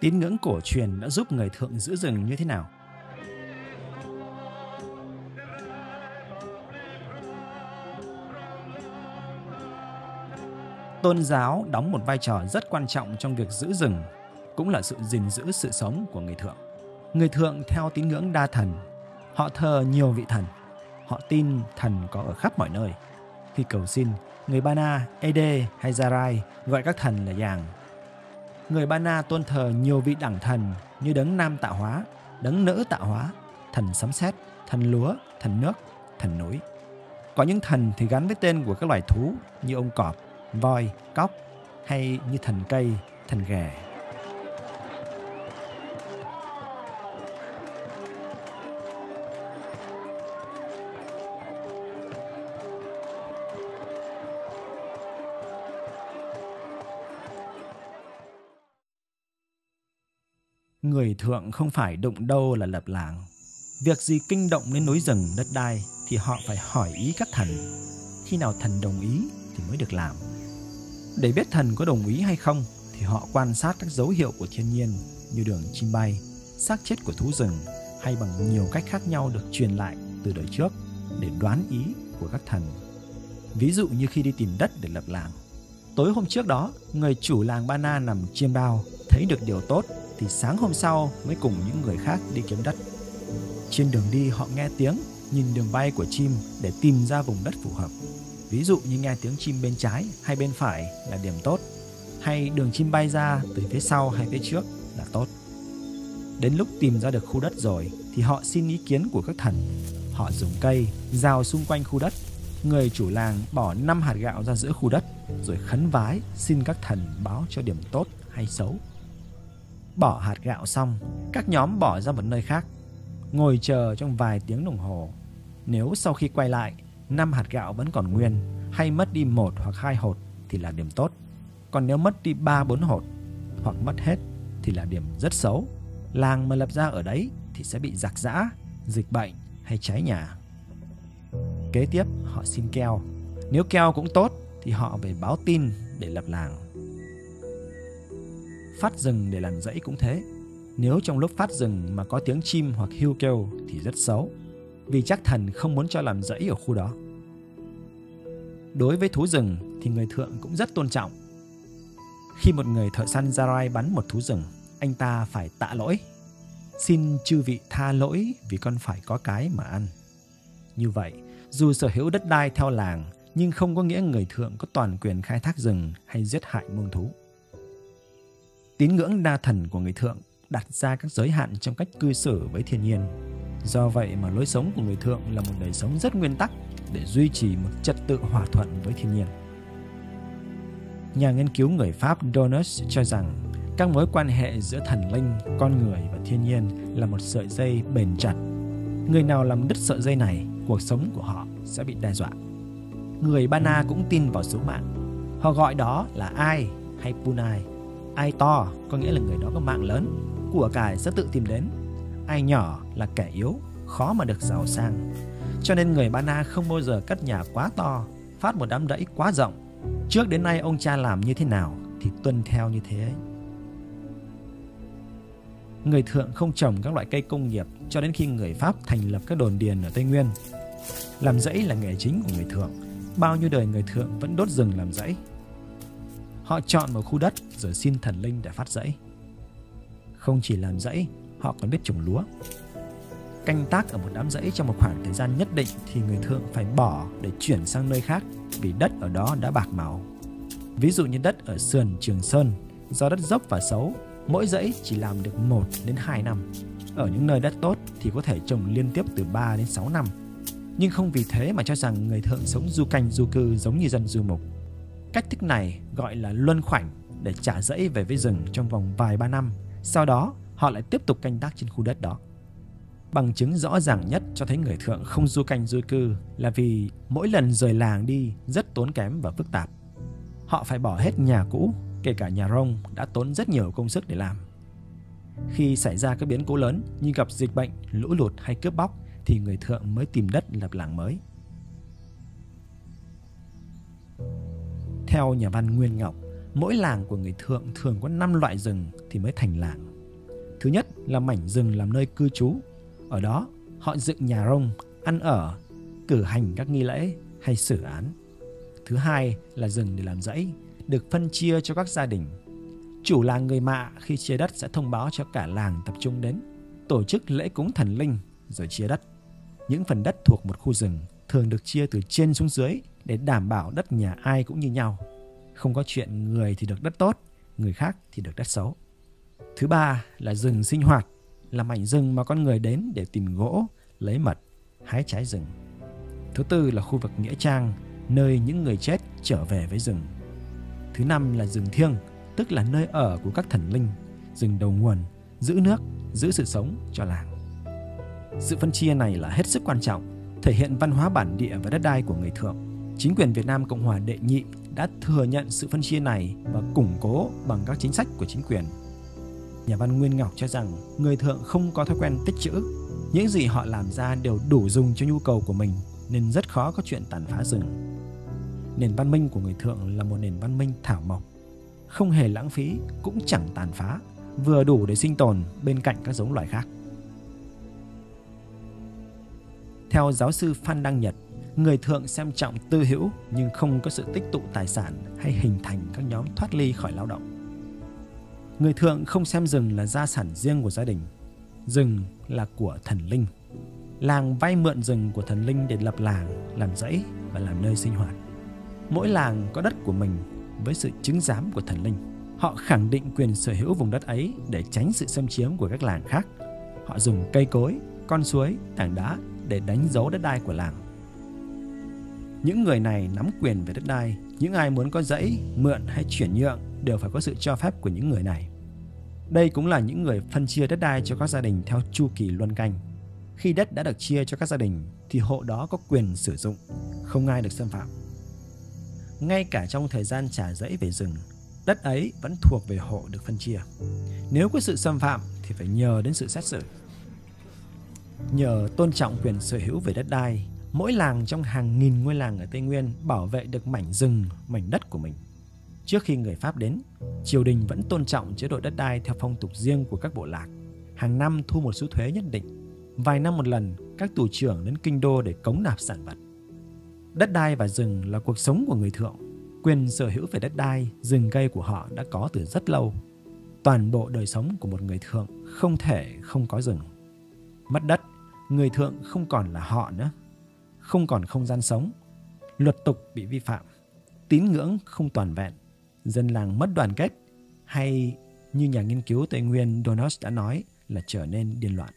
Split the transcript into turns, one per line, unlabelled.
tín ngưỡng cổ truyền đã giúp người thượng giữ rừng như thế nào? Tôn giáo đóng một vai trò rất quan trọng trong việc giữ rừng, cũng là sự gìn giữ sự sống của người thượng. Người thượng theo tín ngưỡng đa thần, họ thờ nhiều vị thần. Họ tin thần có ở khắp mọi nơi. Khi cầu xin, người Bana, Ede hay Zarai gọi các thần là Giàng. Người Ba Na tôn thờ nhiều vị đẳng thần như đấng nam tạo hóa, đấng nữ tạo hóa, thần sấm sét, thần lúa, thần nước, thần núi. Có những thần thì gắn với tên của các loài thú như ông cọp, voi, cóc hay như thần cây, thần ghẻ. Người thượng không phải đụng đâu là lập làng. Việc gì kinh động đến núi rừng đất đai thì họ phải hỏi ý các thần. Khi nào thần đồng ý thì mới được làm. Để biết thần có đồng ý hay không thì họ quan sát các dấu hiệu của thiên nhiên như đường chim bay, xác chết của thú rừng hay bằng nhiều cách khác nhau được truyền lại từ đời trước để đoán ý của các thần. Ví dụ như khi đi tìm đất để lập làng. Tối hôm trước đó, người chủ làng Bana nằm chiêm bao, thấy được điều tốt thì sáng hôm sau mới cùng những người khác đi kiếm đất. Trên đường đi họ nghe tiếng, nhìn đường bay của chim để tìm ra vùng đất phù hợp. Ví dụ như nghe tiếng chim bên trái hay bên phải là điểm tốt, hay đường chim bay ra từ phía sau hay phía trước là tốt. Đến lúc tìm ra được khu đất rồi thì họ xin ý kiến của các thần. Họ dùng cây rào xung quanh khu đất. Người chủ làng bỏ 5 hạt gạo ra giữa khu đất rồi khấn vái xin các thần báo cho điểm tốt hay xấu. Bỏ hạt gạo xong, các nhóm bỏ ra một nơi khác, ngồi chờ trong vài tiếng đồng hồ. Nếu sau khi quay lại, năm hạt gạo vẫn còn nguyên hay mất đi một hoặc hai hột thì là điểm tốt. Còn nếu mất đi ba bốn hột hoặc mất hết thì là điểm rất xấu. Làng mà lập ra ở đấy thì sẽ bị giặc giã, dịch bệnh hay cháy nhà. Kế tiếp họ xin keo. Nếu keo cũng tốt thì họ về báo tin để lập làng. Phát rừng để làm rẫy cũng thế. Nếu trong lúc phát rừng mà có tiếng chim hoặc hưu kêu thì rất xấu, vì chắc thần không muốn cho làm rẫy ở khu đó. Đối với thú rừng thì người thượng cũng rất tôn trọng. Khi một người thợ săn Zarai bắn một thú rừng, anh ta phải tạ lỗi. Xin chư vị tha lỗi vì con phải có cái mà ăn. Như vậy, dù sở hữu đất đai theo làng, nhưng không có nghĩa người thượng có toàn quyền khai thác rừng hay giết hại muông thú. Tín ngưỡng đa thần của người thượng đặt ra các giới hạn trong cách cư xử với thiên nhiên. Do vậy mà lối sống của người thượng là một đời sống rất nguyên tắc để duy trì một trật tự hòa thuận với thiên nhiên. Nhà nghiên cứu người Pháp Donus cho rằng các mối quan hệ giữa thần linh, con người và thiên nhiên là một sợi dây bền chặt. Người nào làm đứt sợi dây này, cuộc sống của họ sẽ bị đe dọa. Người Bana cũng tin vào số mạng. Họ gọi đó là ai hay punai Ai to có nghĩa là người đó có mạng lớn, của cải sẽ tự tìm đến. Ai nhỏ là kẻ yếu, khó mà được giàu sang. Cho nên người Ba Na không bao giờ cất nhà quá to, phát một đám rẫy quá rộng. Trước đến nay ông cha làm như thế nào thì tuân theo như thế ấy. Người thượng không trồng các loại cây công nghiệp cho đến khi người Pháp thành lập các đồn điền ở Tây Nguyên. Làm rẫy là nghề chính của người thượng. Bao nhiêu đời người thượng vẫn đốt rừng làm rẫy. Họ chọn một khu đất rồi xin thần linh để phát rẫy. Không chỉ làm rẫy, họ còn biết trồng lúa. Canh tác ở một đám rẫy trong một khoảng thời gian nhất định thì người thượng phải bỏ để chuyển sang nơi khác vì đất ở đó đã bạc màu. Ví dụ như đất ở sườn Trường Sơn, do đất dốc và xấu, mỗi rẫy chỉ làm được 1 đến 2 năm. Ở những nơi đất tốt thì có thể trồng liên tiếp từ 3 đến 6 năm. Nhưng không vì thế mà cho rằng người thượng sống du canh du cư giống như dân du mục. Cách thức này gọi là luân khoảnh để trả dẫy về với rừng trong vòng vài ba năm. Sau đó, họ lại tiếp tục canh tác trên khu đất đó. Bằng chứng rõ ràng nhất cho thấy người thượng không du canh du cư là vì mỗi lần rời làng đi rất tốn kém và phức tạp. Họ phải bỏ hết nhà cũ, kể cả nhà rông đã tốn rất nhiều công sức để làm. Khi xảy ra các biến cố lớn như gặp dịch bệnh, lũ lụt hay cướp bóc thì người thượng mới tìm đất lập làng mới. Theo nhà văn Nguyên Ngọc, mỗi làng của người thượng thường có 5 loại rừng thì mới thành làng. Thứ nhất là mảnh rừng làm nơi cư trú. Ở đó, họ dựng nhà rông, ăn ở, cử hành các nghi lễ hay xử án. Thứ hai là rừng để làm rẫy, được phân chia cho các gia đình. Chủ làng người mạ khi chia đất sẽ thông báo cho cả làng tập trung đến, tổ chức lễ cúng thần linh rồi chia đất. Những phần đất thuộc một khu rừng thường được chia từ trên xuống dưới để đảm bảo đất nhà ai cũng như nhau. Không có chuyện người thì được đất tốt, người khác thì được đất xấu. Thứ ba là rừng sinh hoạt, là mảnh rừng mà con người đến để tìm gỗ, lấy mật, hái trái rừng. Thứ tư là khu vực nghĩa trang, nơi những người chết trở về với rừng. Thứ năm là rừng thiêng, tức là nơi ở của các thần linh, rừng đầu nguồn, giữ nước, giữ sự sống cho làng. Sự phân chia này là hết sức quan trọng, thể hiện văn hóa bản địa và đất đai của người thượng. Chính quyền Việt Nam Cộng hòa đệ nhị đã thừa nhận sự phân chia này và củng cố bằng các chính sách của chính quyền. Nhà văn Nguyên Ngọc cho rằng người thượng không có thói quen tích trữ, những gì họ làm ra đều đủ dùng cho nhu cầu của mình nên rất khó có chuyện tàn phá rừng. Nền văn minh của người thượng là một nền văn minh thảo mộc, không hề lãng phí cũng chẳng tàn phá, vừa đủ để sinh tồn bên cạnh các giống loài khác. Theo giáo sư Phan Đăng Nhật, người thượng xem trọng tư hữu nhưng không có sự tích tụ tài sản hay hình thành các nhóm thoát ly khỏi lao động. Người thượng không xem rừng là gia sản riêng của gia đình. Rừng là của thần linh. Làng vay mượn rừng của thần linh để lập làng, làm dãy và làm nơi sinh hoạt. Mỗi làng có đất của mình với sự chứng giám của thần linh. Họ khẳng định quyền sở hữu vùng đất ấy để tránh sự xâm chiếm của các làng khác. Họ dùng cây cối, con suối, tảng đá để đánh dấu đất đai của làng. Những người này nắm quyền về đất đai, những ai muốn có dãy, mượn hay chuyển nhượng đều phải có sự cho phép của những người này. Đây cũng là những người phân chia đất đai cho các gia đình theo chu kỳ luân canh. Khi đất đã được chia cho các gia đình thì hộ đó có quyền sử dụng, không ai được xâm phạm. Ngay cả trong thời gian trả dãy về rừng, đất ấy vẫn thuộc về hộ được phân chia. Nếu có sự xâm phạm thì phải nhờ đến sự xét xử. Nhờ tôn trọng quyền sở hữu về đất đai, mỗi làng trong hàng nghìn ngôi làng ở Tây Nguyên bảo vệ được mảnh rừng, mảnh đất của mình. Trước khi người Pháp đến, triều đình vẫn tôn trọng chế độ đất đai theo phong tục riêng của các bộ lạc. Hàng năm thu một số thuế nhất định. Vài năm một lần, các tù trưởng đến kinh đô để cống nạp sản vật. Đất đai và rừng là cuộc sống của người thượng. Quyền sở hữu về đất đai, rừng cây của họ đã có từ rất lâu. Toàn bộ đời sống của một người thượng không thể không có rừng. Mất đất, người thượng không còn là họ nữa. Không còn không gian sống. Luật tục bị vi phạm. Tín ngưỡng không toàn vẹn dân làng mất đoàn kết, hay như nhà nghiên cứu Tây Nguyên Donos đã nói là trở nên điên loạn.